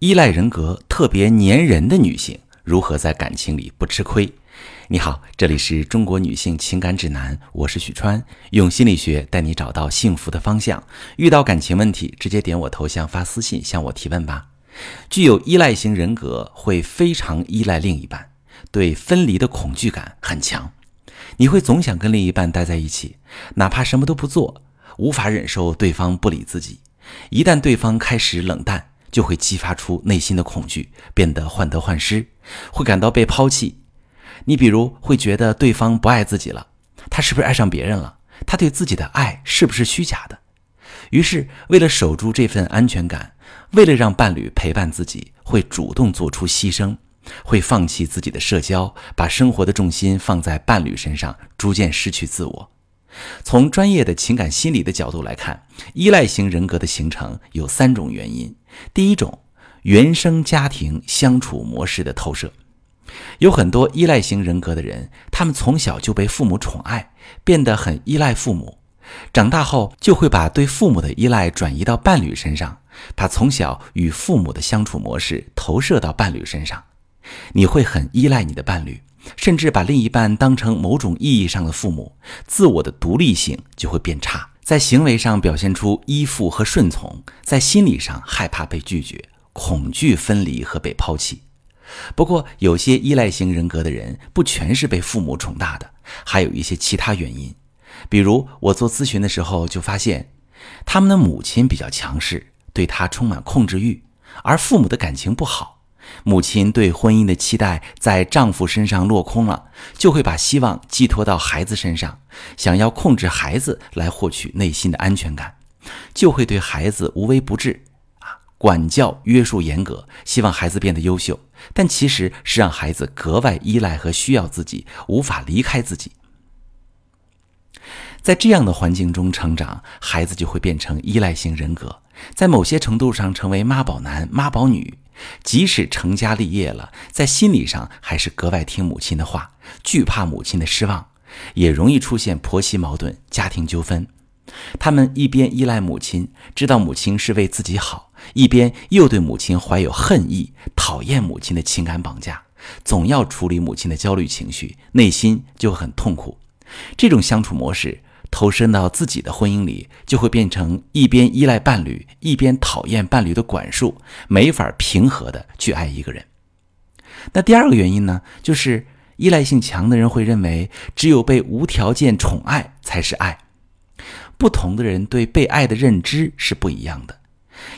依赖人格特别粘人的女性如何在感情里不吃亏？你好，这里是中国女性情感指南，我是许川，用心理学带你找到幸福的方向。遇到感情问题，直接点我头像发私信向我提问吧。具有依赖型人格会非常依赖另一半，对分离的恐惧感很强。你会总想跟另一半待在一起，哪怕什么都不做，无法忍受对方不理自己。一旦对方开始冷淡，就会激发出内心的恐惧，变得患得患失，会感到被抛弃。你比如会觉得对方不爱自己了，他是不是爱上别人了？他对自己的爱是不是虚假的？于是，为了守住这份安全感，为了让伴侣陪伴自己，会主动做出牺牲，会放弃自己的社交，把生活的重心放在伴侣身上，逐渐失去自我。从专业的情感心理的角度来看，依赖型人格的形成有三种原因。第一种，原生家庭相处模式的投射。有很多依赖型人格的人，他们从小就被父母宠爱，变得很依赖父母，长大后就会把对父母的依赖转移到伴侣身上，把从小与父母的相处模式投射到伴侣身上。你会很依赖你的伴侣。甚至把另一半当成某种意义上的父母，自我的独立性就会变差，在行为上表现出依附和顺从，在心理上害怕被拒绝，恐惧分离和被抛弃。不过，有些依赖型人格的人不全是被父母宠大的，还有一些其他原因。比如，我做咨询的时候就发现，他们的母亲比较强势，对他充满控制欲，而父母的感情不好。母亲对婚姻的期待在丈夫身上落空了，就会把希望寄托到孩子身上，想要控制孩子来获取内心的安全感，就会对孩子无微不至，啊，管教约束严格，希望孩子变得优秀，但其实是让孩子格外依赖和需要自己，无法离开自己。在这样的环境中成长，孩子就会变成依赖型人格，在某些程度上成为妈宝男、妈宝女。即使成家立业了，在心理上还是格外听母亲的话，惧怕母亲的失望，也容易出现婆媳矛盾、家庭纠纷。他们一边依赖母亲，知道母亲是为自己好，一边又对母亲怀有恨意，讨厌母亲的情感绑架，总要处理母亲的焦虑情绪，内心就很痛苦。这种相处模式。投身到自己的婚姻里，就会变成一边依赖伴侣，一边讨厌伴侣的管束，没法平和的去爱一个人。那第二个原因呢，就是依赖性强的人会认为，只有被无条件宠爱才是爱。不同的人对被爱的认知是不一样的，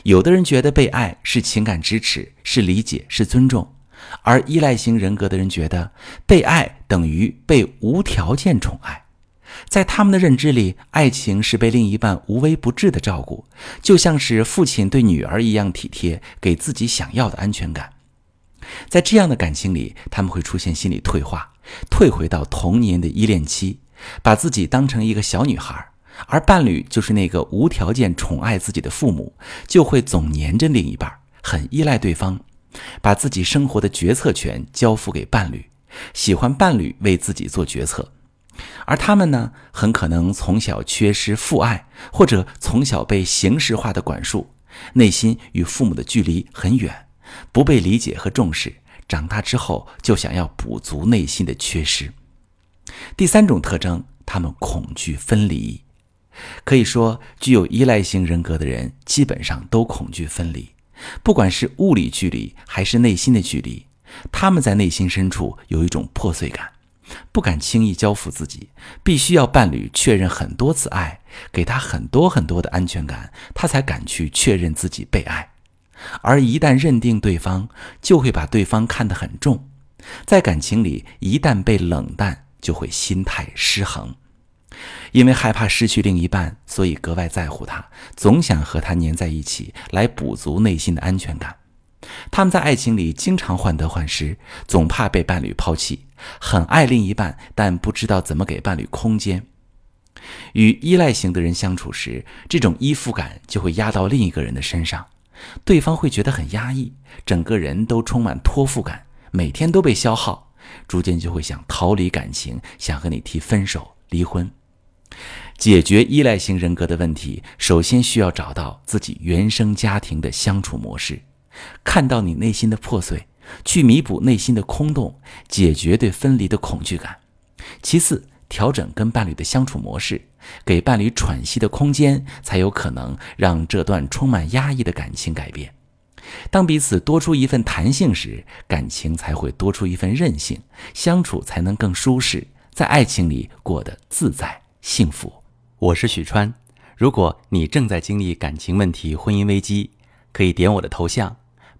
有的人觉得被爱是情感支持，是理解，是尊重，而依赖型人格的人觉得被爱等于被无条件宠爱。在他们的认知里，爱情是被另一半无微不至的照顾，就像是父亲对女儿一样体贴，给自己想要的安全感。在这样的感情里，他们会出现心理退化，退回到童年的依恋期，把自己当成一个小女孩，而伴侣就是那个无条件宠爱自己的父母，就会总黏着另一半，很依赖对方，把自己生活的决策权交付给伴侣，喜欢伴侣为自己做决策。而他们呢，很可能从小缺失父爱，或者从小被形式化的管束，内心与父母的距离很远，不被理解和重视。长大之后就想要补足内心的缺失。第三种特征，他们恐惧分离。可以说，具有依赖型人格的人基本上都恐惧分离，不管是物理距离还是内心的距离，他们在内心深处有一种破碎感。不敢轻易交付自己，必须要伴侣确认很多次爱，给他很多很多的安全感，他才敢去确认自己被爱。而一旦认定对方，就会把对方看得很重，在感情里一旦被冷淡，就会心态失衡。因为害怕失去另一半，所以格外在乎他，总想和他黏在一起，来补足内心的安全感。他们在爱情里经常患得患失，总怕被伴侣抛弃，很爱另一半，但不知道怎么给伴侣空间。与依赖型的人相处时，这种依附感就会压到另一个人的身上，对方会觉得很压抑，整个人都充满托付感，每天都被消耗，逐渐就会想逃离感情，想和你提分手、离婚。解决依赖型人格的问题，首先需要找到自己原生家庭的相处模式。看到你内心的破碎，去弥补内心的空洞，解决对分离的恐惧感。其次，调整跟伴侣的相处模式，给伴侣喘息的空间，才有可能让这段充满压抑的感情改变。当彼此多出一份弹性时，感情才会多出一份韧性，相处才能更舒适，在爱情里过得自在幸福。我是许川，如果你正在经历感情问题、婚姻危机，可以点我的头像，